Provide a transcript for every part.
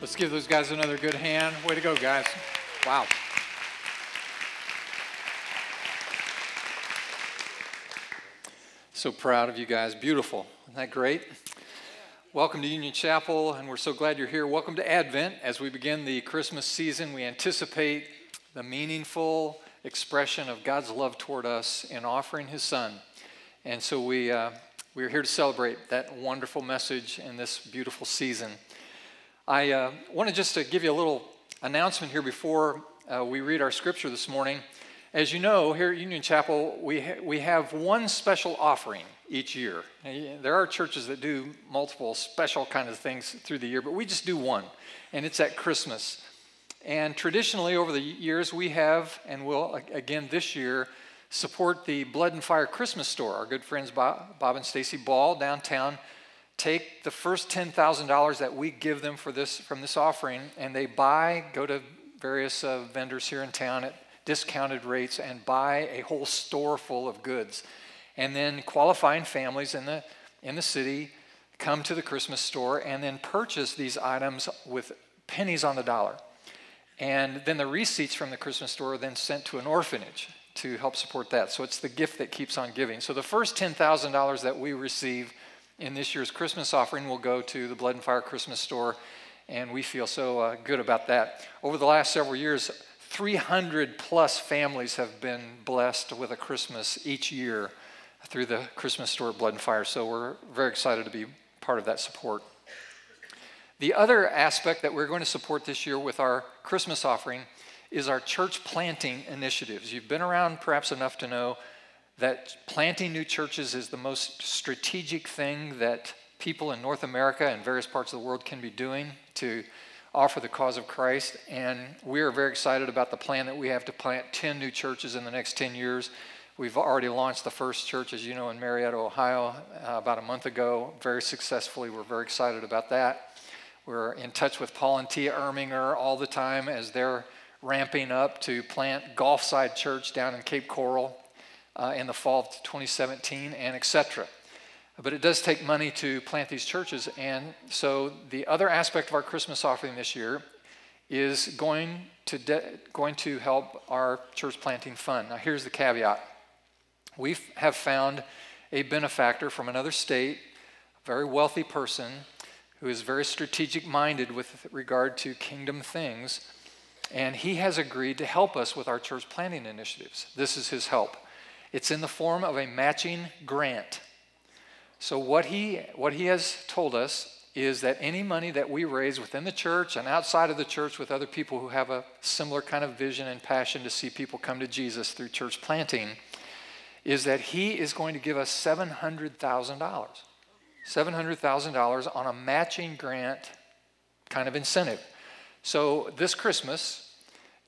Let's give those guys another good hand. Way to go, guys. Wow. So proud of you guys. Beautiful. Isn't that great? Welcome to Union Chapel, and we're so glad you're here. Welcome to Advent. As we begin the Christmas season, we anticipate the meaningful expression of God's love toward us in offering His Son. And so we, uh, we're here to celebrate that wonderful message in this beautiful season. I uh, wanted just to give you a little announcement here before uh, we read our scripture this morning. As you know, here at Union Chapel, we, ha- we have one special offering each year. There are churches that do multiple special kind of things through the year, but we just do one, and it's at Christmas. And traditionally, over the years, we have, and will again this year, support the Blood and Fire Christmas store. Our good friends Bob, Bob and Stacy Ball downtown take the first $10,000 that we give them for this, from this offering, and they buy, go to various uh, vendors here in town at discounted rates and buy a whole store full of goods. And then qualifying families in the, in the city come to the Christmas store and then purchase these items with pennies on the dollar. And then the receipts from the Christmas store are then sent to an orphanage to help support that. So it's the gift that keeps on giving. So the first $10,000 that we receive in this year's Christmas offering will go to the Blood and Fire Christmas store, and we feel so uh, good about that. Over the last several years, 300 plus families have been blessed with a Christmas each year through the Christmas store at Blood and Fire, so we're very excited to be part of that support. The other aspect that we're going to support this year with our Christmas offering is our church planting initiatives. You've been around perhaps enough to know that planting new churches is the most strategic thing that people in North America and various parts of the world can be doing to offer the cause of Christ. And we are very excited about the plan that we have to plant 10 new churches in the next 10 years. We've already launched the first church, as you know, in Marietta, Ohio, uh, about a month ago, very successfully. We're very excited about that. We're in touch with Paul and Tia Erminger all the time as they're ramping up to plant Gulfside Church down in Cape Coral uh, in the fall of 2017, and etc. But it does take money to plant these churches, and so the other aspect of our Christmas offering this year is going to de- going to help our church planting fund. Now, here's the caveat: we have found a benefactor from another state, a very wealthy person who is very strategic minded with regard to kingdom things, and he has agreed to help us with our church planting initiatives. This is his help. It's in the form of a matching grant. So, what he, what he has told us is that any money that we raise within the church and outside of the church with other people who have a similar kind of vision and passion to see people come to Jesus through church planting is that he is going to give us $700,000. $700,000 on a matching grant kind of incentive. So this Christmas,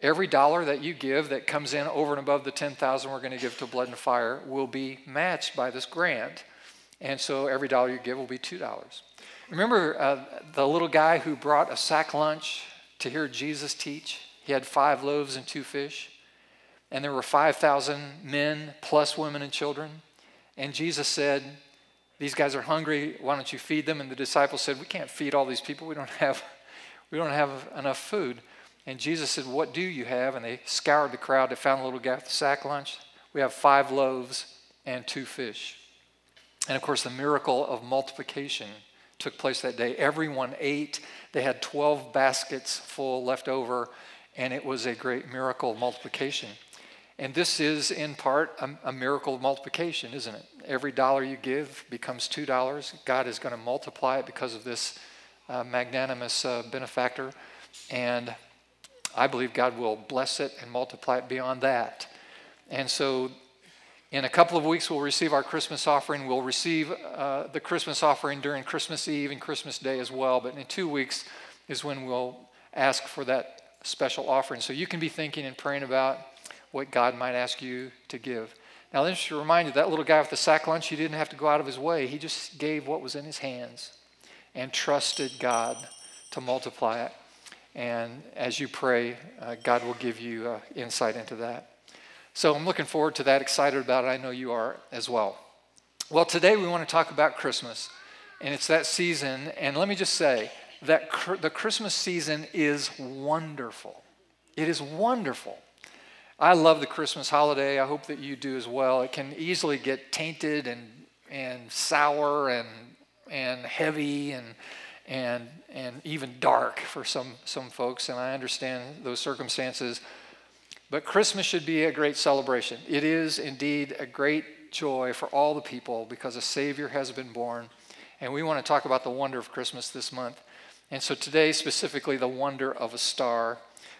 Every dollar that you give that comes in over and above the 10,000 we're going to give to Blood and Fire will be matched by this grant. And so every dollar you give will be $2. Remember uh, the little guy who brought a sack lunch to hear Jesus teach? He had five loaves and two fish. And there were 5,000 men plus women and children. And Jesus said, These guys are hungry. Why don't you feed them? And the disciples said, We can't feed all these people. We don't have, we don't have enough food. And Jesus said, What do you have? And they scoured the crowd. They found a little sack lunch. We have five loaves and two fish. And of course, the miracle of multiplication took place that day. Everyone ate. They had 12 baskets full left over, and it was a great miracle of multiplication. And this is, in part, a, a miracle of multiplication, isn't it? Every dollar you give becomes $2. God is going to multiply it because of this uh, magnanimous uh, benefactor. And I believe God will bless it and multiply it beyond that. And so, in a couple of weeks, we'll receive our Christmas offering. We'll receive uh, the Christmas offering during Christmas Eve and Christmas Day as well. But in two weeks is when we'll ask for that special offering. So you can be thinking and praying about what God might ask you to give. Now, just remind you that little guy with the sack lunch, he didn't have to go out of his way. He just gave what was in his hands and trusted God to multiply it. And as you pray, uh, God will give you uh, insight into that. So I'm looking forward to that, excited about it. I know you are as well. Well, today we want to talk about Christmas, and it's that season. And let me just say, that cr- the Christmas season is wonderful. It is wonderful. I love the Christmas holiday. I hope that you do as well. It can easily get tainted and, and sour and, and heavy and, and, and even dark for some, some folks, and I understand those circumstances. But Christmas should be a great celebration. It is indeed a great joy for all the people because a Savior has been born. And we want to talk about the wonder of Christmas this month. And so today, specifically, the wonder of a star.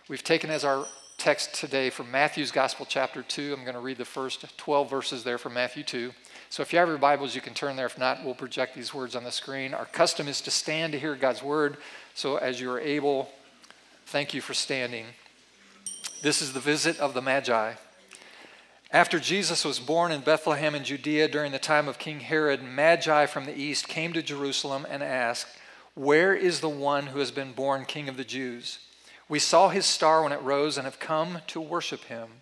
We've taken as our text today from Matthew's Gospel, chapter 2. I'm going to read the first 12 verses there from Matthew 2. So if you have your Bibles, you can turn there. If not, we'll project these words on the screen. Our custom is to stand to hear God's word. So as you are able, thank you for standing. This is the visit of the Magi. After Jesus was born in Bethlehem in Judea during the time of King Herod, Magi from the east came to Jerusalem and asked, Where is the one who has been born King of the Jews? We saw his star when it rose and have come to worship him.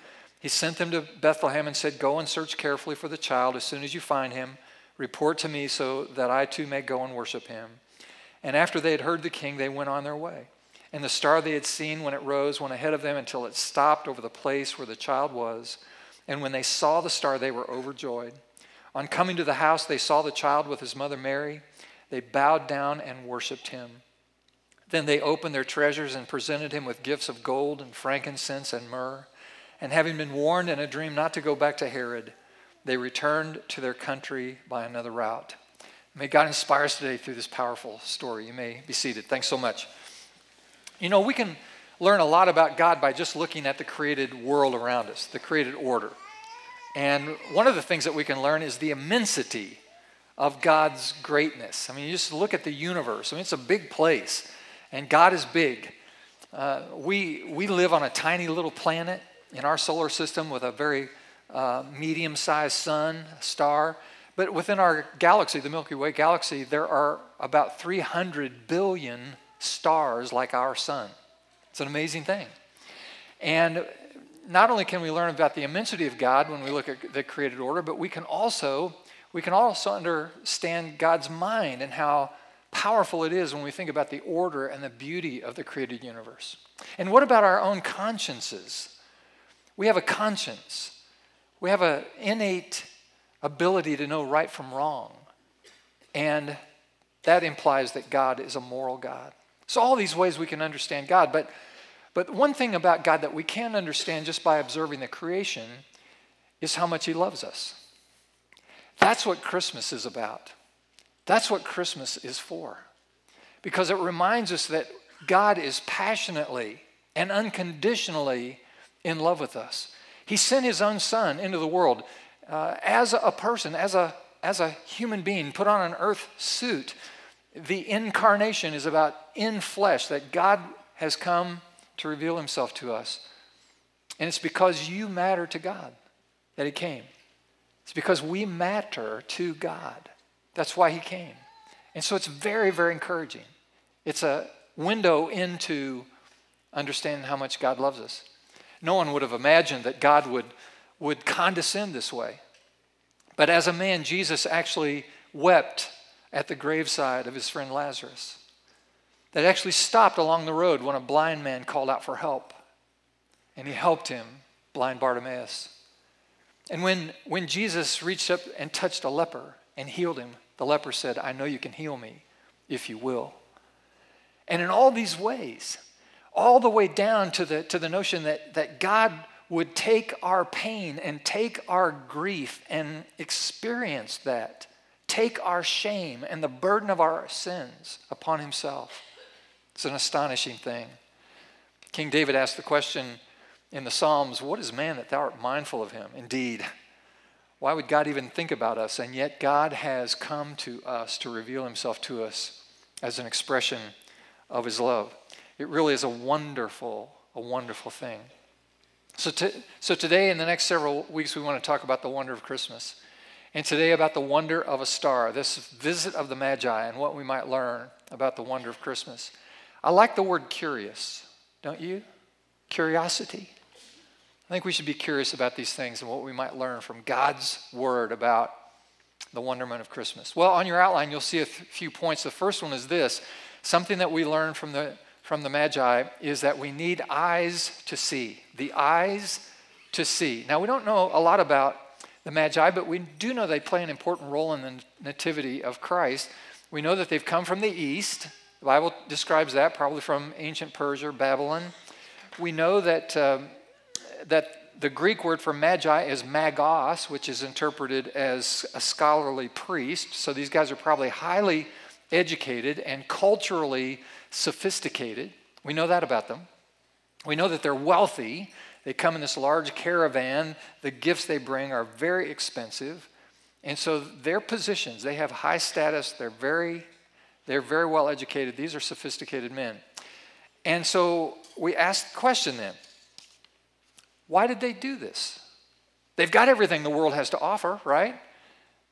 He sent them to Bethlehem and said, Go and search carefully for the child. As soon as you find him, report to me so that I too may go and worship him. And after they had heard the king, they went on their way. And the star they had seen when it rose went ahead of them until it stopped over the place where the child was. And when they saw the star, they were overjoyed. On coming to the house, they saw the child with his mother Mary. They bowed down and worshiped him. Then they opened their treasures and presented him with gifts of gold and frankincense and myrrh. And having been warned in a dream not to go back to Herod, they returned to their country by another route. May God inspire us today through this powerful story. You may be seated. Thanks so much. You know, we can learn a lot about God by just looking at the created world around us, the created order. And one of the things that we can learn is the immensity of God's greatness. I mean, you just look at the universe. I mean, it's a big place and God is big. Uh, we, we live on a tiny little planet in our solar system with a very uh, medium sized sun, star. But within our galaxy, the Milky Way galaxy, there are about 300 billion stars like our sun. It's an amazing thing. And not only can we learn about the immensity of God when we look at the created order, but we can also we can also understand God's mind and how powerful it is when we think about the order and the beauty of the created universe. And what about our own consciences? We have a conscience, we have an innate ability to know right from wrong. And that implies that God is a moral God. So, all these ways we can understand God. But, but one thing about God that we can understand just by observing the creation is how much He loves us. That's what Christmas is about. That's what Christmas is for. Because it reminds us that God is passionately and unconditionally in love with us. He sent his own son into the world uh, as a person, as a, as a human being, put on an earth suit. The incarnation is about in flesh, that God has come to reveal himself to us. And it's because you matter to God that he came. It's because we matter to God. That's why he came. And so it's very, very encouraging. It's a window into understanding how much God loves us. No one would have imagined that God would, would condescend this way. But as a man, Jesus actually wept at the graveside of his friend Lazarus. That actually stopped along the road when a blind man called out for help. And he helped him, blind Bartimaeus. And when, when Jesus reached up and touched a leper and healed him, the leper said, I know you can heal me if you will. And in all these ways, all the way down to the, to the notion that, that God would take our pain and take our grief and experience that, take our shame and the burden of our sins upon himself. It's an astonishing thing. King David asked the question in the Psalms, What is man that thou art mindful of him? Indeed, why would God even think about us? And yet, God has come to us to reveal himself to us as an expression of his love. It really is a wonderful, a wonderful thing. So, to, so today, in the next several weeks, we want to talk about the wonder of Christmas. And today, about the wonder of a star, this visit of the Magi, and what we might learn about the wonder of Christmas. I like the word curious, don't you? Curiosity. I think we should be curious about these things and what we might learn from God's word about the wonderment of Christmas. Well, on your outline, you'll see a few points. The first one is this something that we learn from the, from the Magi is that we need eyes to see. The eyes to see. Now, we don't know a lot about the Magi, but we do know they play an important role in the nativity of Christ. We know that they've come from the east. The Bible describes that, probably from ancient Persia, or Babylon. We know that, um, that the Greek word for magi is magos, which is interpreted as a scholarly priest. So these guys are probably highly educated and culturally sophisticated. We know that about them. We know that they're wealthy. They come in this large caravan. The gifts they bring are very expensive. And so their positions, they have high status. They're very, they're very well educated. These are sophisticated men. And so we ask the question then why did they do this? They've got everything the world has to offer, right?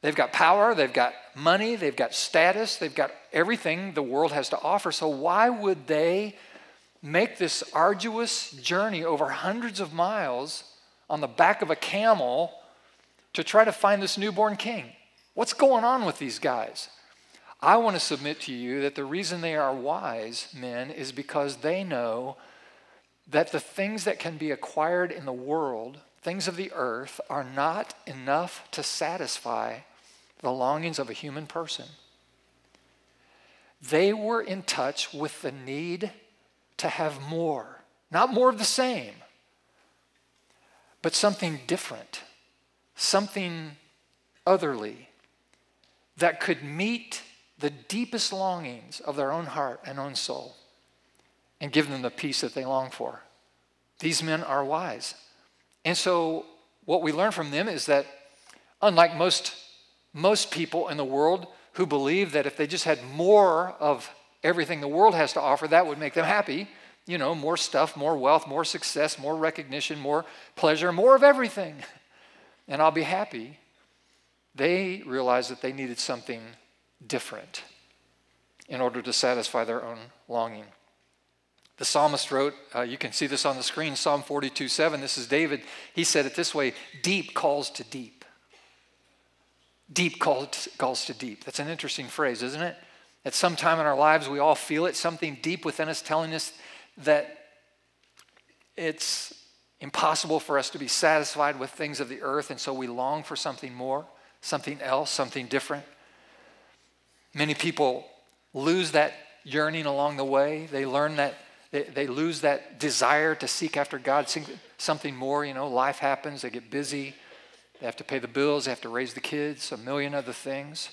They've got power, they've got money, they've got status, they've got everything the world has to offer. So, why would they make this arduous journey over hundreds of miles on the back of a camel to try to find this newborn king? What's going on with these guys? I want to submit to you that the reason they are wise men is because they know that the things that can be acquired in the world, things of the earth, are not enough to satisfy the longings of a human person. They were in touch with the need to have more, not more of the same, but something different, something otherly that could meet the deepest longings of their own heart and own soul and give them the peace that they long for. These men are wise. And so, what we learn from them is that, unlike most, most people in the world who believe that if they just had more of everything the world has to offer, that would make them happy, you know, more stuff, more wealth, more success, more recognition, more pleasure, more of everything, and I'll be happy. They realized that they needed something different in order to satisfy their own longing. The psalmist wrote, uh, you can see this on the screen, Psalm 42 7. This is David. He said it this way Deep calls to deep. Deep calls, calls to deep. That's an interesting phrase, isn't it? At some time in our lives, we all feel it, something deep within us telling us that it's impossible for us to be satisfied with things of the earth, and so we long for something more, something else, something different. Many people lose that yearning along the way. They learn that they, they lose that desire to seek after God, something more. You know, life happens, they get busy, they have to pay the bills, they have to raise the kids, a million other things,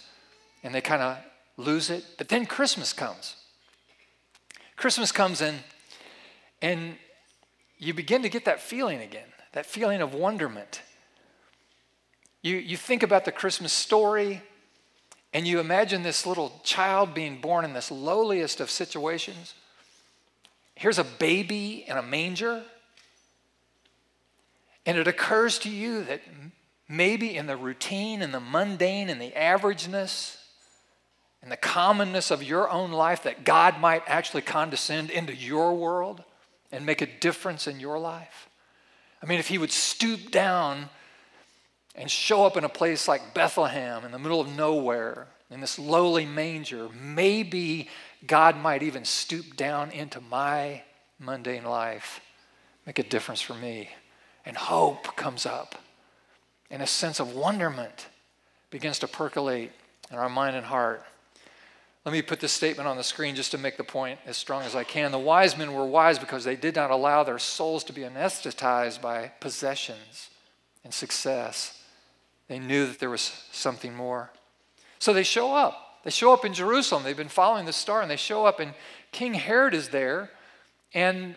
and they kind of lose it. But then Christmas comes. Christmas comes in, and you begin to get that feeling again, that feeling of wonderment. You, you think about the Christmas story, and you imagine this little child being born in this lowliest of situations here's a baby in a manger. And it occurs to you that maybe in the routine and the mundane and the averageness and the commonness of your own life, that God might actually condescend into your world and make a difference in your life. I mean, if He would stoop down and show up in a place like Bethlehem in the middle of nowhere, in this lowly manger, maybe God might even stoop down into my mundane life, make a difference for me. And hope comes up. And a sense of wonderment begins to percolate in our mind and heart. Let me put this statement on the screen just to make the point as strong as I can. The wise men were wise because they did not allow their souls to be anesthetized by possessions and success. They knew that there was something more. So they show up. They show up in Jerusalem. They've been following the star, and they show up, and King Herod is there. And,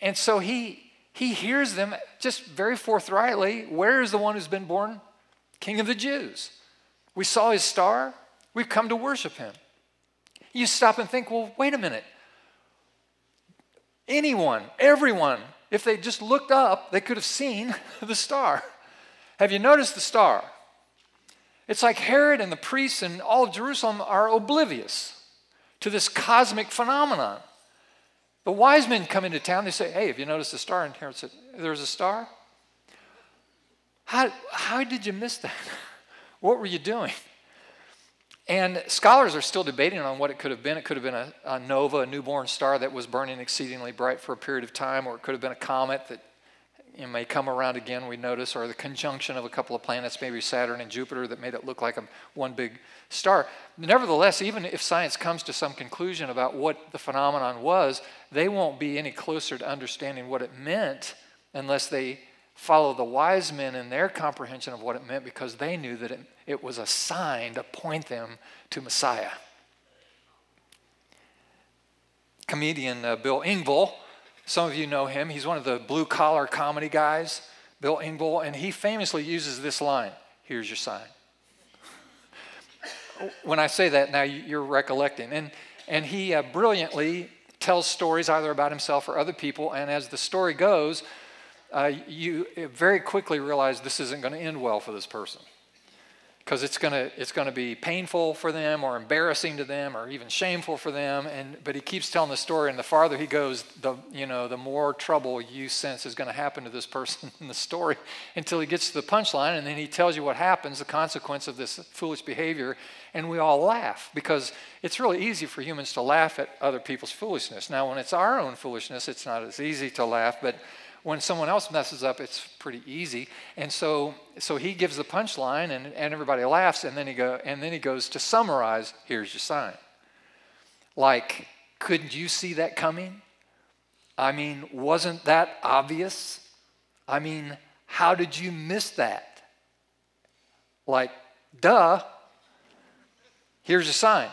and so he, he hears them just very forthrightly Where is the one who's been born? King of the Jews. We saw his star. We've come to worship him. You stop and think, well, wait a minute. Anyone, everyone, if they just looked up, they could have seen the star. Have you noticed the star? It's like Herod and the priests and all of Jerusalem are oblivious to this cosmic phenomenon. The wise men come into town, they say, Hey, have you noticed a star? And Herod said, There's a star? How, how did you miss that? what were you doing? And scholars are still debating on what it could have been. It could have been a, a, nova, a newborn star that was burning exceedingly bright for a period of time, or it could have been a comet that know, may come around again, we notice, or the conjunction of a couple of planets, maybe Saturn and Jupiter, that made it look like a, one big star. Nevertheless, even if science comes to some conclusion about what the phenomenon was, they won't be any closer to understanding what it meant unless they follow the wise men in their comprehension of what it meant because they knew that it, it was a sign to point them to Messiah. Comedian uh, Bill Engvall, some of you know him, he's one of the blue collar comedy guys, Bill Engvall, and he famously uses this line Here's your sign. when I say that, now you're recollecting. And, and he uh, brilliantly tells stories either about himself or other people, and as the story goes, uh, you very quickly realize this isn't going to end well for this person because it's going to it's going to be painful for them or embarrassing to them or even shameful for them. And but he keeps telling the story and the farther he goes the you know the more trouble you sense is going to happen to this person in the story until he gets to the punchline and then he tells you what happens the consequence of this foolish behavior. And we all laugh because it's really easy for humans to laugh at other people's foolishness. Now when it's our own foolishness it's not as easy to laugh but when someone else messes up, it's pretty easy. And so, so he gives the punchline, and, and everybody laughs, and then he go, and then he goes to summarize. Here's your sign. Like, couldn't you see that coming? I mean, wasn't that obvious? I mean, how did you miss that? Like, duh. Here's a sign.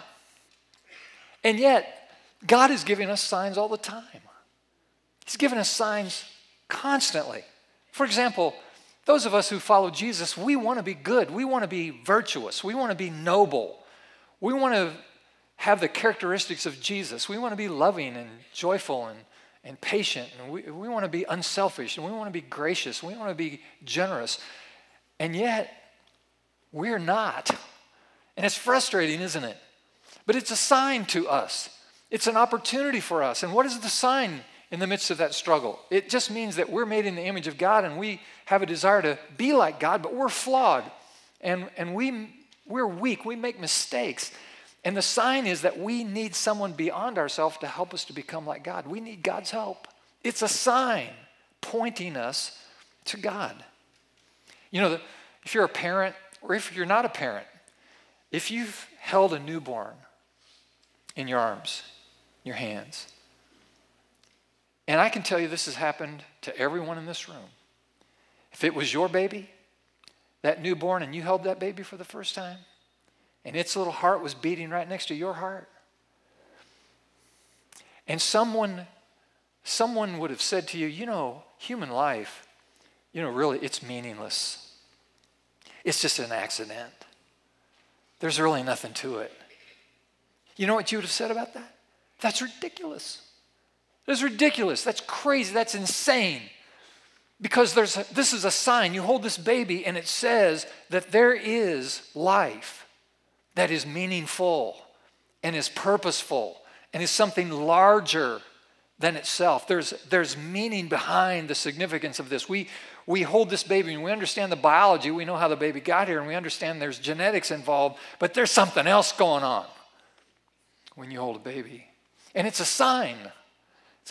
And yet, God is giving us signs all the time. He's given us signs constantly. For example, those of us who follow Jesus, we want to be good. We want to be virtuous. We want to be noble. We want to have the characteristics of Jesus. We want to be loving and joyful and, and patient. And we, we want to be unselfish and we want to be gracious. We want to be generous. And yet, we're not. And it's frustrating, isn't it? But it's a sign to us. It's an opportunity for us. And what is the sign in the midst of that struggle. It just means that we're made in the image of God and we have a desire to be like God, but we're flawed and, and we, we're weak. We make mistakes. And the sign is that we need someone beyond ourselves to help us to become like God. We need God's help. It's a sign pointing us to God. You know, if you're a parent or if you're not a parent, if you've held a newborn in your arms, your hands, and I can tell you this has happened to everyone in this room. If it was your baby, that newborn, and you held that baby for the first time, and its little heart was beating right next to your heart, and someone someone would have said to you, you know, human life, you know, really, it's meaningless. It's just an accident. There's really nothing to it. You know what you would have said about that? That's ridiculous. That's ridiculous. That's crazy. That's insane. Because there's this is a sign. You hold this baby and it says that there is life that is meaningful and is purposeful and is something larger than itself. There's, there's meaning behind the significance of this. We, we hold this baby and we understand the biology. We know how the baby got here and we understand there's genetics involved, but there's something else going on when you hold a baby. And it's a sign.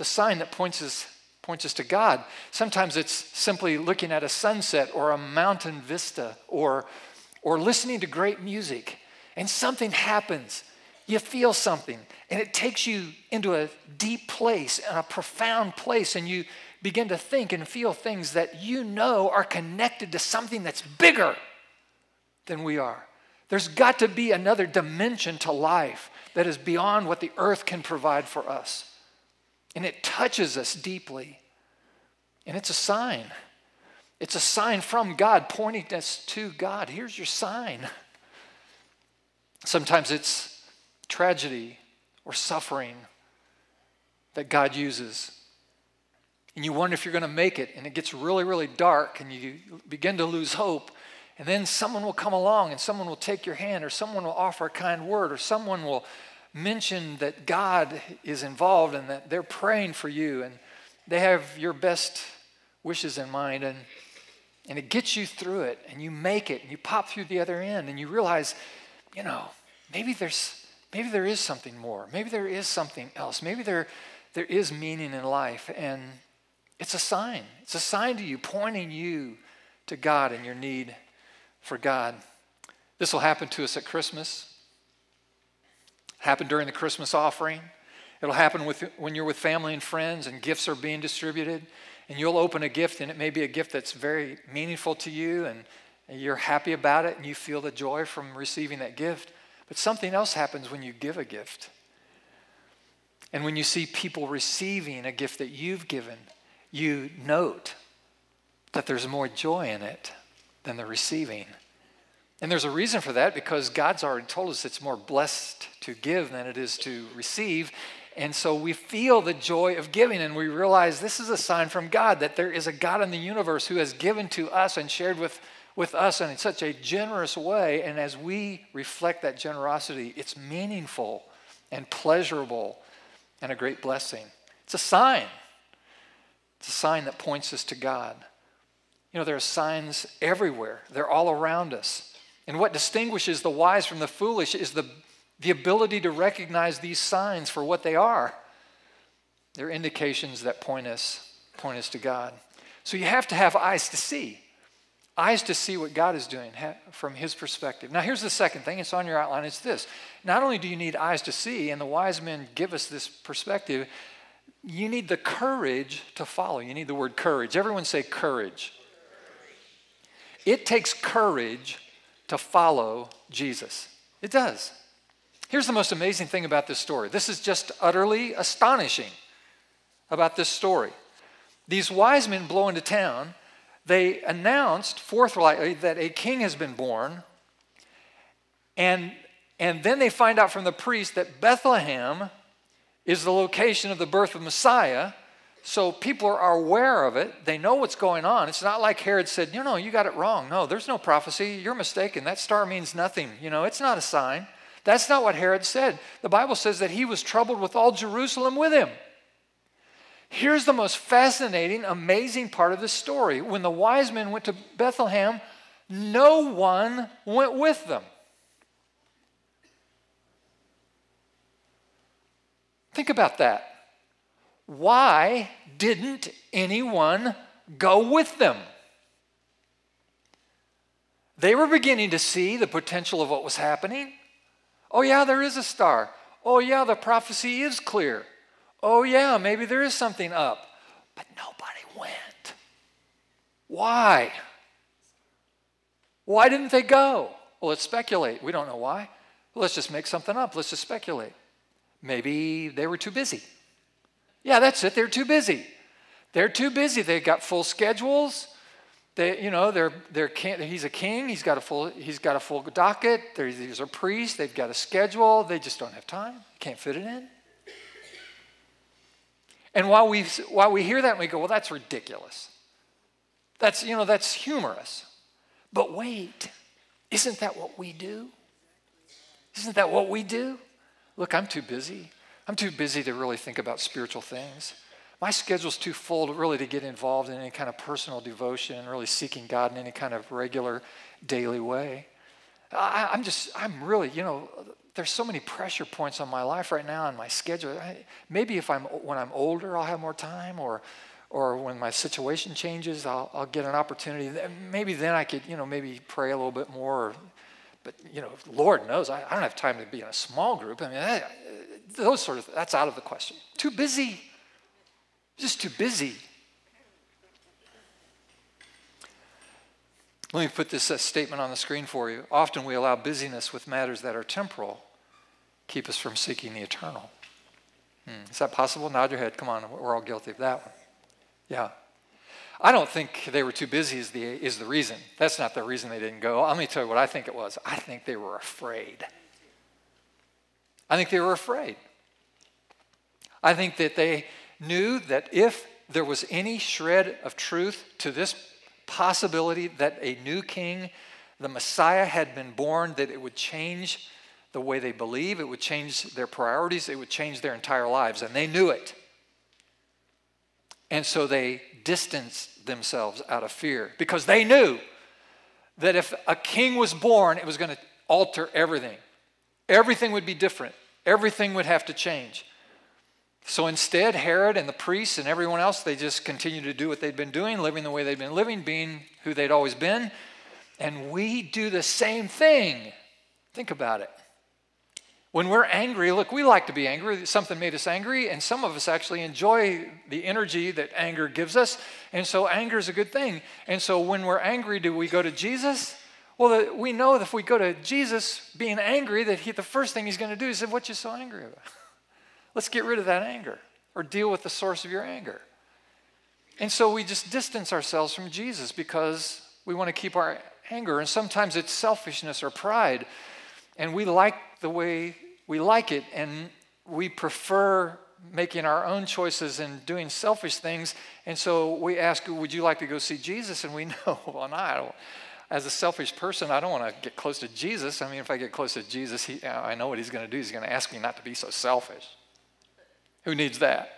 It's a sign that points us, points us to God. Sometimes it's simply looking at a sunset or a mountain vista or, or listening to great music, and something happens. You feel something, and it takes you into a deep place and a profound place, and you begin to think and feel things that you know are connected to something that's bigger than we are. There's got to be another dimension to life that is beyond what the earth can provide for us. And it touches us deeply. And it's a sign. It's a sign from God pointing us to God. Here's your sign. Sometimes it's tragedy or suffering that God uses and you wonder if you're going to make it, and it gets really, really dark, and you begin to lose hope. And then someone will come along and someone will take your hand, or someone will offer a kind word, or someone will mention that God is involved and that they're praying for you and they have your best wishes in mind. And, and it gets you through it, and you make it, and you pop through the other end, and you realize, you know, maybe there's maybe there is something more. Maybe there is something else. Maybe there there is meaning in life. And it's a sign. It's a sign to you, pointing you to God and your need for God. This will happen to us at Christmas. Happen during the Christmas offering. It'll happen with, when you're with family and friends and gifts are being distributed. And you'll open a gift, and it may be a gift that's very meaningful to you, and, and you're happy about it, and you feel the joy from receiving that gift. But something else happens when you give a gift. And when you see people receiving a gift that you've given, you note that there's more joy in it than the receiving. And there's a reason for that because God's already told us it's more blessed to give than it is to receive. And so we feel the joy of giving and we realize this is a sign from God that there is a God in the universe who has given to us and shared with, with us in such a generous way. And as we reflect that generosity, it's meaningful and pleasurable and a great blessing. It's a sign. It's a sign that points us to God. You know, there are signs everywhere, they're all around us. And what distinguishes the wise from the foolish is the, the ability to recognize these signs for what they are. They're indications that point us, point us to God. So you have to have eyes to see eyes to see what God is doing from his perspective. Now, here's the second thing it's on your outline it's this. Not only do you need eyes to see, and the wise men give us this perspective, you need the courage to follow. You need the word courage. Everyone say courage. It takes courage to follow Jesus. It does. Here's the most amazing thing about this story. This is just utterly astonishing about this story. These wise men blow into town they announced forthrightly that a king has been born. And, and then they find out from the priest that Bethlehem is the location of the birth of Messiah. So people are aware of it. They know what's going on. It's not like Herod said, you know, you got it wrong. No, there's no prophecy. You're mistaken. That star means nothing. You know, it's not a sign. That's not what Herod said. The Bible says that he was troubled with all Jerusalem with him. Here's the most fascinating, amazing part of the story. When the wise men went to Bethlehem, no one went with them. Think about that. Why didn't anyone go with them? They were beginning to see the potential of what was happening. Oh, yeah, there is a star. Oh, yeah, the prophecy is clear oh, yeah, maybe there is something up. But nobody went. Why? Why didn't they go? Well, let's speculate. We don't know why. Let's just make something up. Let's just speculate. Maybe they were too busy. Yeah, that's it. They're too busy. They're too busy. They've got full schedules. They, you know, they're, they're, he's a king. He's got a full, he's got a full docket. They're, these are priests. They've got a schedule. They just don't have time. Can't fit it in. And while we, while we hear that, we go, well, that's ridiculous. That's, you know, that's humorous. But wait, isn't that what we do? Isn't that what we do? Look, I'm too busy. I'm too busy to really think about spiritual things. My schedule's too full to really to get involved in any kind of personal devotion, and really seeking God in any kind of regular daily way. I, am just, I'm really, you know, there's so many pressure points on my life right now and my schedule. I, maybe if I'm when I'm older, I'll have more time, or or when my situation changes, I'll, I'll get an opportunity. Maybe then I could, you know, maybe pray a little bit more. But you know, Lord knows I, I don't have time to be in a small group. I mean, those sort of that's out of the question. Too busy. Just too busy. Let me put this uh, statement on the screen for you. Often we allow busyness with matters that are temporal keep us from seeking the eternal. Hmm. Is that possible? Nod your head. Come on, we're all guilty of that one. Yeah. I don't think they were too busy is the, is the reason. That's not the reason they didn't go. Let me tell you what I think it was. I think they were afraid. I think they were afraid. I think that they knew that if there was any shred of truth to this possibility that a new king, the Messiah, had been born, that it would change the way they believe, it would change their priorities, it would change their entire lives. And they knew it. And so they distanced themselves out of fear because they knew that if a king was born, it was going to alter everything. Everything would be different, everything would have to change. So instead, Herod and the priests and everyone else, they just continued to do what they'd been doing, living the way they'd been living, being who they'd always been. And we do the same thing. Think about it. When we're angry, look, we like to be angry. Something made us angry, and some of us actually enjoy the energy that anger gives us. And so, anger is a good thing. And so, when we're angry, do we go to Jesus? Well, we know that if we go to Jesus being angry, that he, the first thing he's going to do is say, What you so angry about? Let's get rid of that anger or deal with the source of your anger. And so we just distance ourselves from Jesus because we want to keep our anger. And sometimes it's selfishness or pride. And we like the way we like it. And we prefer making our own choices and doing selfish things. And so we ask, Would you like to go see Jesus? And we know, well, no, I don't. As a selfish person, I don't want to get close to Jesus. I mean, if I get close to Jesus, he, uh, I know what he's going to do. He's going to ask me not to be so selfish. Who needs that?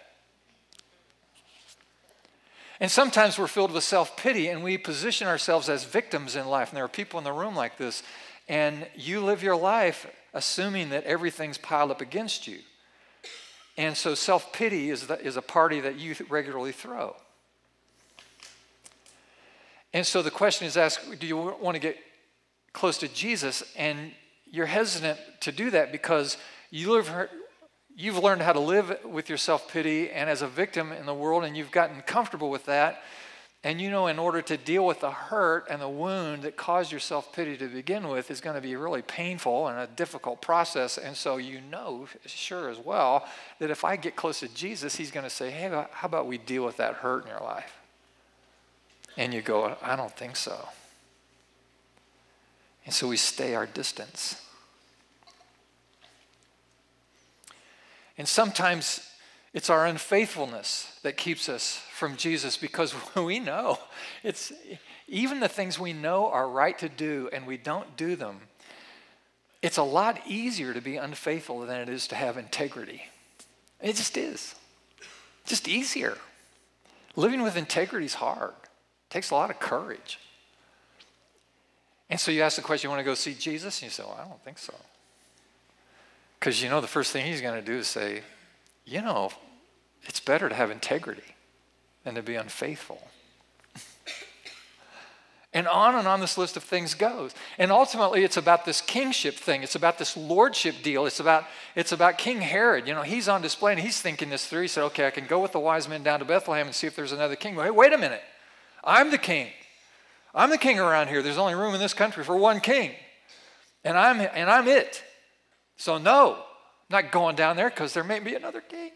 And sometimes we're filled with self pity and we position ourselves as victims in life. And there are people in the room like this. And you live your life assuming that everything's piled up against you. And so self pity is, is a party that you regularly throw. And so the question is asked do you want to get close to Jesus? And you're hesitant to do that because you live, you've learned how to live with your self pity and as a victim in the world, and you've gotten comfortable with that. And you know, in order to deal with the hurt and the wound that caused your self pity to begin with, is going to be really painful and a difficult process. And so you know, sure as well, that if I get close to Jesus, He's going to say, Hey, how about we deal with that hurt in your life? And you go, I don't think so. And so we stay our distance. And sometimes it's our unfaithfulness that keeps us from Jesus because we know it's even the things we know are right to do and we don't do them. It's a lot easier to be unfaithful than it is to have integrity. It just is. Just easier. Living with integrity is hard. Takes a lot of courage. And so you ask the question, you want to go see Jesus? And you say, well, I don't think so. Because you know, the first thing he's going to do is say, you know, it's better to have integrity than to be unfaithful. and on and on this list of things goes. And ultimately, it's about this kingship thing. It's about this lordship deal. It's about, it's about King Herod. You know, he's on display and he's thinking this through. He said, okay, I can go with the wise men down to Bethlehem and see if there's another king. Hey, wait a minute. I'm the king. I'm the king around here. There's only room in this country for one king. And I'm, and I'm it. So, no, I'm not going down there because there may be another king.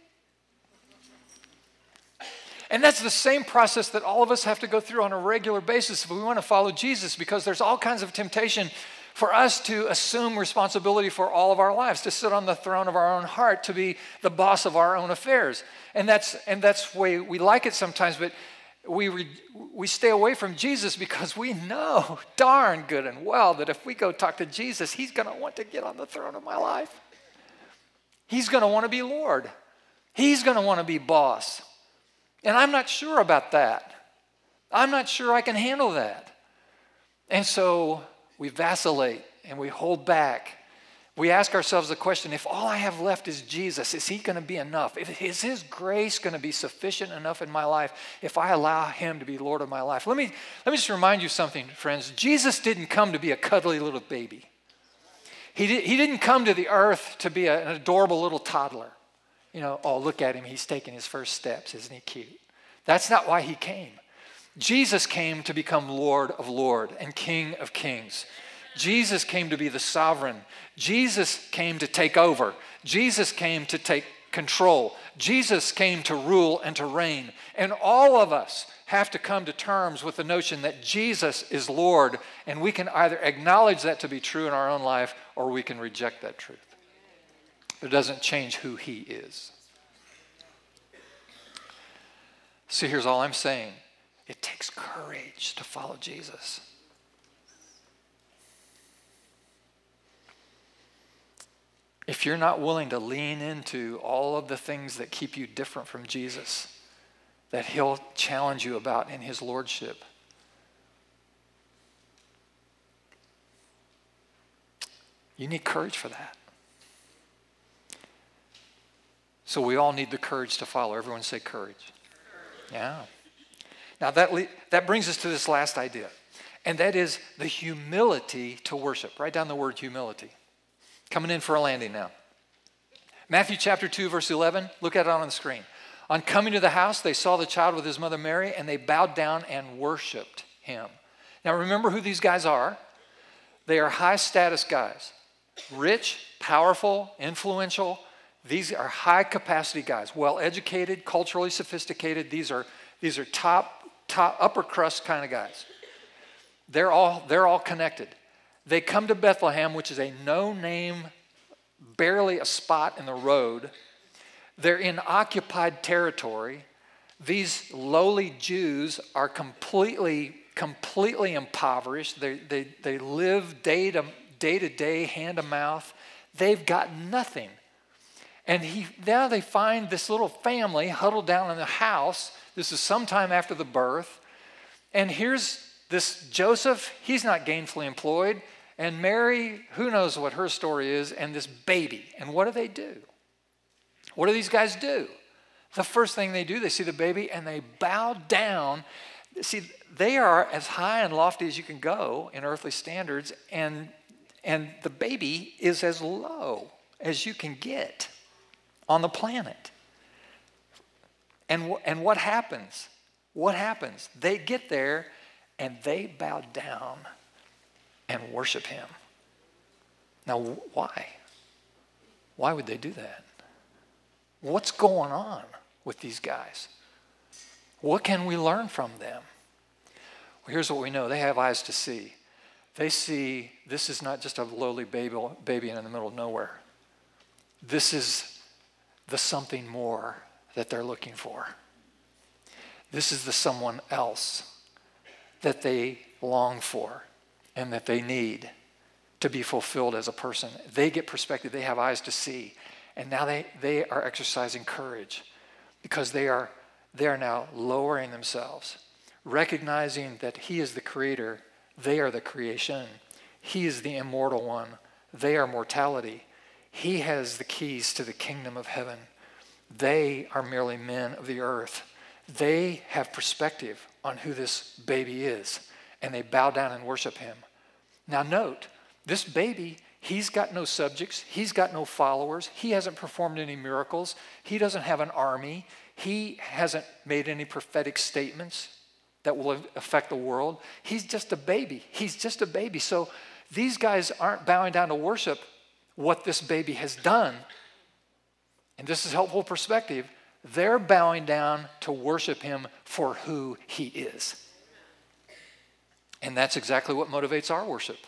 And that's the same process that all of us have to go through on a regular basis if we want to follow Jesus, because there's all kinds of temptation for us to assume responsibility for all of our lives, to sit on the throne of our own heart, to be the boss of our own affairs. And that's, and that's the way we like it sometimes, but we, re, we stay away from Jesus because we know darn good and well that if we go talk to Jesus, he's going to want to get on the throne of my life. He's going to want to be Lord. He's going to want to be boss. And I'm not sure about that. I'm not sure I can handle that. And so we vacillate and we hold back we ask ourselves the question if all I have left is Jesus, is He going to be enough? Is His grace going to be sufficient enough in my life if I allow Him to be Lord of my life? Let me, let me just remind you something, friends. Jesus didn't come to be a cuddly little baby, He, did, he didn't come to the earth to be a, an adorable little toddler. You know, oh, look at him, he's taking his first steps. Isn't he cute? That's not why He came. Jesus came to become Lord of Lord and King of Kings. Jesus came to be the sovereign. Jesus came to take over. Jesus came to take control. Jesus came to rule and to reign. And all of us have to come to terms with the notion that Jesus is Lord, and we can either acknowledge that to be true in our own life or we can reject that truth. It doesn't change who He is. See, here's all I'm saying it takes courage to follow Jesus. If you're not willing to lean into all of the things that keep you different from Jesus, that He'll challenge you about in His Lordship, you need courage for that. So we all need the courage to follow. Everyone say courage. Yeah. Now that, le- that brings us to this last idea, and that is the humility to worship. Write down the word humility. Coming in for a landing now. Matthew chapter 2, verse 11. Look at it on the screen. On coming to the house, they saw the child with his mother Mary, and they bowed down and worshiped him. Now remember who these guys are. They are high status guys, rich, powerful, influential. These are high capacity guys, well educated, culturally sophisticated. These are, these are top, top, upper crust kind of guys. They're all, they're all connected. They come to Bethlehem, which is a no name, barely a spot in the road. They're in occupied territory. These lowly Jews are completely, completely impoverished. They, they, they live day to, day to day, hand to mouth. They've got nothing. And he, now they find this little family huddled down in the house. This is sometime after the birth. And here's this Joseph, he's not gainfully employed. And Mary, who knows what her story is, and this baby. And what do they do? What do these guys do? The first thing they do, they see the baby and they bow down. See, they are as high and lofty as you can go in earthly standards, and, and the baby is as low as you can get on the planet. And, and what happens? What happens? They get there and they bow down and worship him. Now, why? Why would they do that? What's going on with these guys? What can we learn from them? Well, here's what we know they have eyes to see. They see this is not just a lowly baby, baby in the middle of nowhere. This is the something more that they're looking for. This is the someone else that they long for and that they need to be fulfilled as a person. They get perspective, they have eyes to see. And now they, they are exercising courage because they are, they are now lowering themselves, recognizing that He is the creator, they are the creation. He is the immortal one, they are mortality. He has the keys to the kingdom of heaven. They are merely men of the earth. They have perspective on who this baby is, and they bow down and worship him. Now, note, this baby, he's got no subjects, he's got no followers, he hasn't performed any miracles, he doesn't have an army, he hasn't made any prophetic statements that will affect the world. He's just a baby. He's just a baby. So these guys aren't bowing down to worship what this baby has done. And this is helpful perspective. They're bowing down to worship him for who he is. And that's exactly what motivates our worship.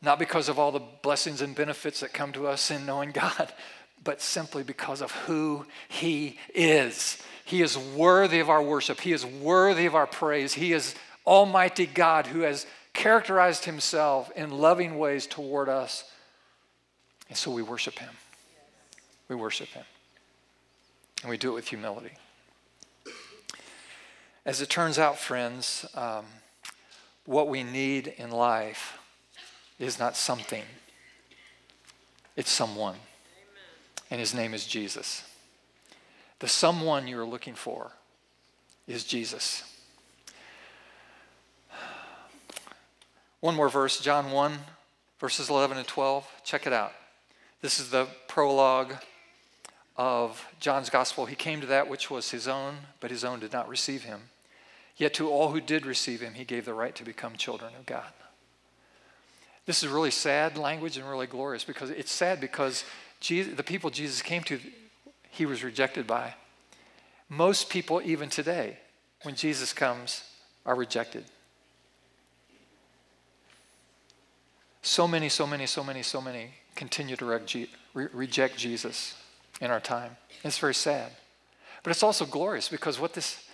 Not because of all the blessings and benefits that come to us in knowing God, but simply because of who He is. He is worthy of our worship, He is worthy of our praise. He is Almighty God who has characterized Himself in loving ways toward us. And so we worship Him. We worship Him. And we do it with humility. As it turns out, friends, um, what we need in life is not something, it's someone. Amen. And his name is Jesus. The someone you're looking for is Jesus. One more verse, John 1, verses 11 and 12. Check it out. This is the prologue of John's gospel. He came to that which was his own, but his own did not receive him. Yet to all who did receive him, he gave the right to become children of God. This is really sad language and really glorious because it's sad because Jesus, the people Jesus came to, he was rejected by. Most people, even today, when Jesus comes, are rejected. So many, so many, so many, so many continue to reject Jesus in our time. It's very sad. But it's also glorious because what this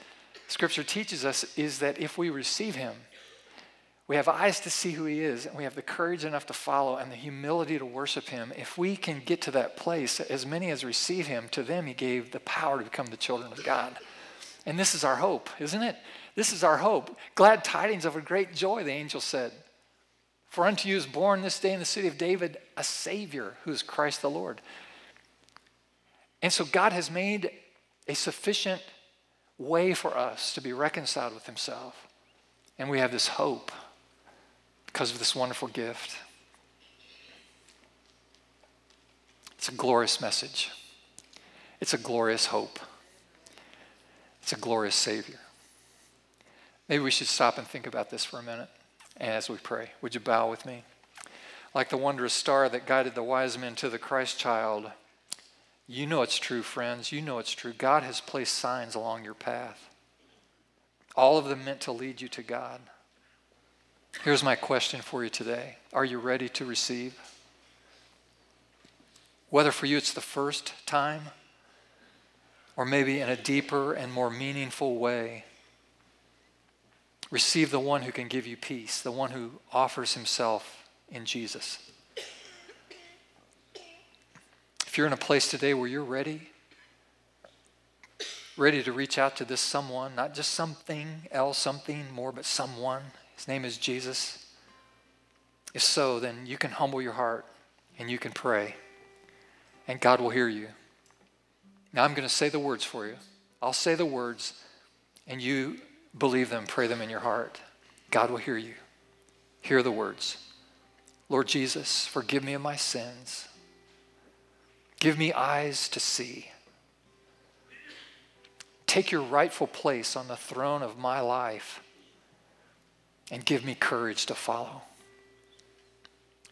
Scripture teaches us is that if we receive him, we have eyes to see who he is, and we have the courage enough to follow and the humility to worship him. If we can get to that place, as many as receive him, to them he gave the power to become the children of God. And this is our hope, isn't it? This is our hope. Glad tidings of a great joy, the angel said. For unto you is born this day in the city of David a Savior who is Christ the Lord. And so God has made a sufficient way for us to be reconciled with Himself. And we have this hope because of this wonderful gift. It's a glorious message, it's a glorious hope, it's a glorious Savior. Maybe we should stop and think about this for a minute as we pray. Would you bow with me? Like the wondrous star that guided the wise men to the Christ child, you know it's true, friends. You know it's true. God has placed signs along your path, all of them meant to lead you to God. Here's my question for you today Are you ready to receive? Whether for you it's the first time, or maybe in a deeper and more meaningful way, receive the one who can give you peace, the one who offers himself in Jesus. If you're in a place today where you're ready, ready to reach out to this someone, not just something else, something more, but someone, his name is Jesus. If so, then you can humble your heart and you can pray, and God will hear you. Now I'm going to say the words for you. I'll say the words, and you believe them, pray them in your heart. God will hear you. Hear the words Lord Jesus, forgive me of my sins. Give me eyes to see. Take your rightful place on the throne of my life and give me courage to follow.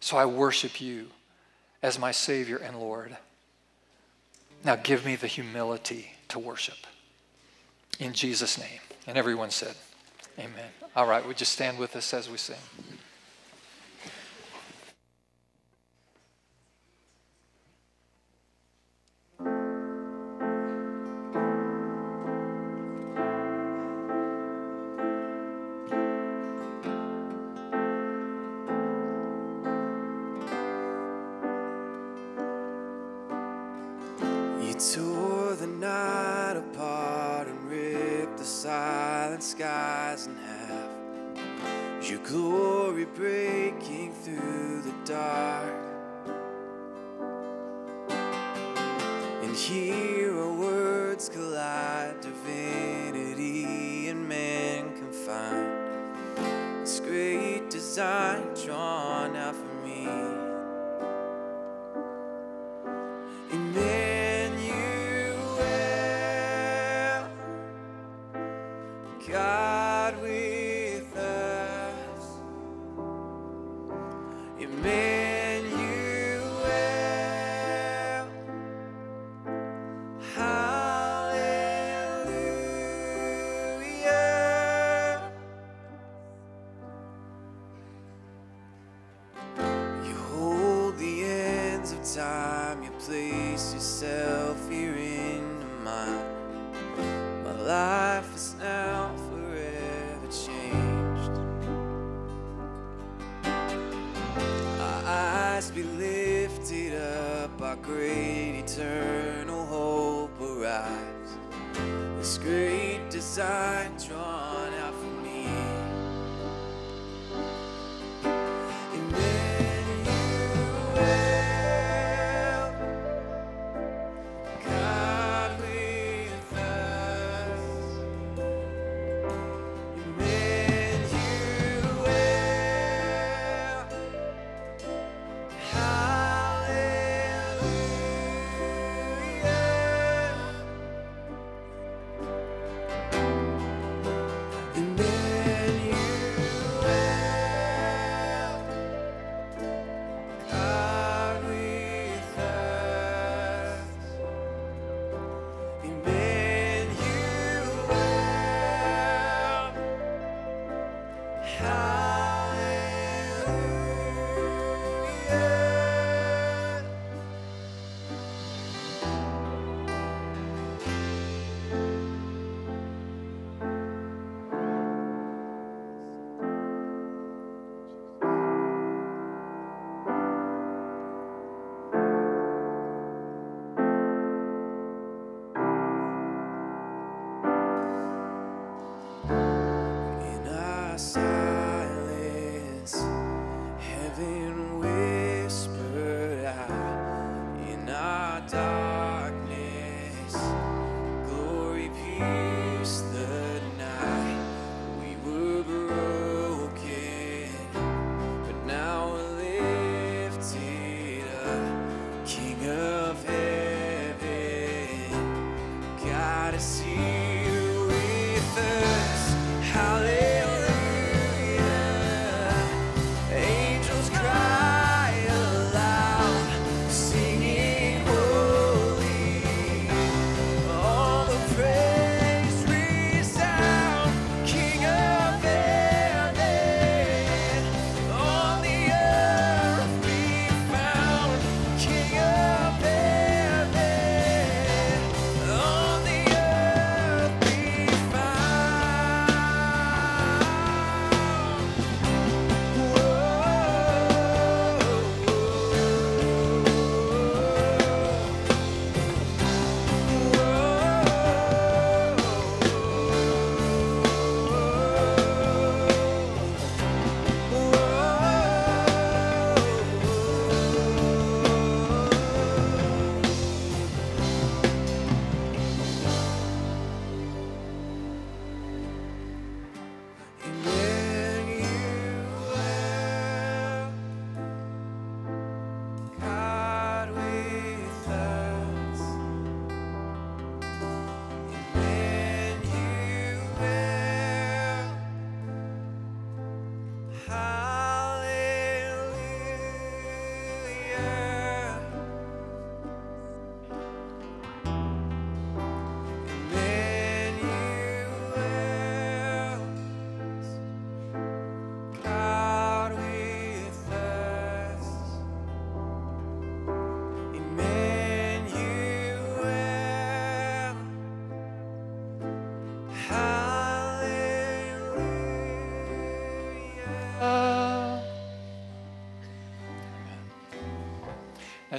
So I worship you as my Savior and Lord. Now give me the humility to worship. In Jesus' name. And everyone said, Amen. All right, would you stand with us as we sing? glory breaking through the dark. And here our words collide, divinity and man confined. This great design drawn.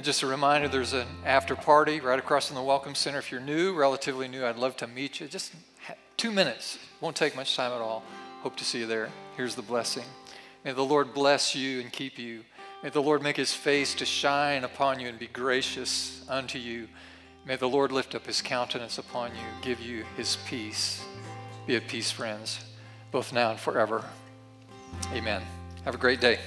And just a reminder there's an after party right across from the Welcome Center. If you're new, relatively new, I'd love to meet you. Just two minutes, won't take much time at all. Hope to see you there. Here's the blessing. May the Lord bless you and keep you. May the Lord make his face to shine upon you and be gracious unto you. May the Lord lift up his countenance upon you, give you his peace. Be at peace, friends, both now and forever. Amen. Have a great day.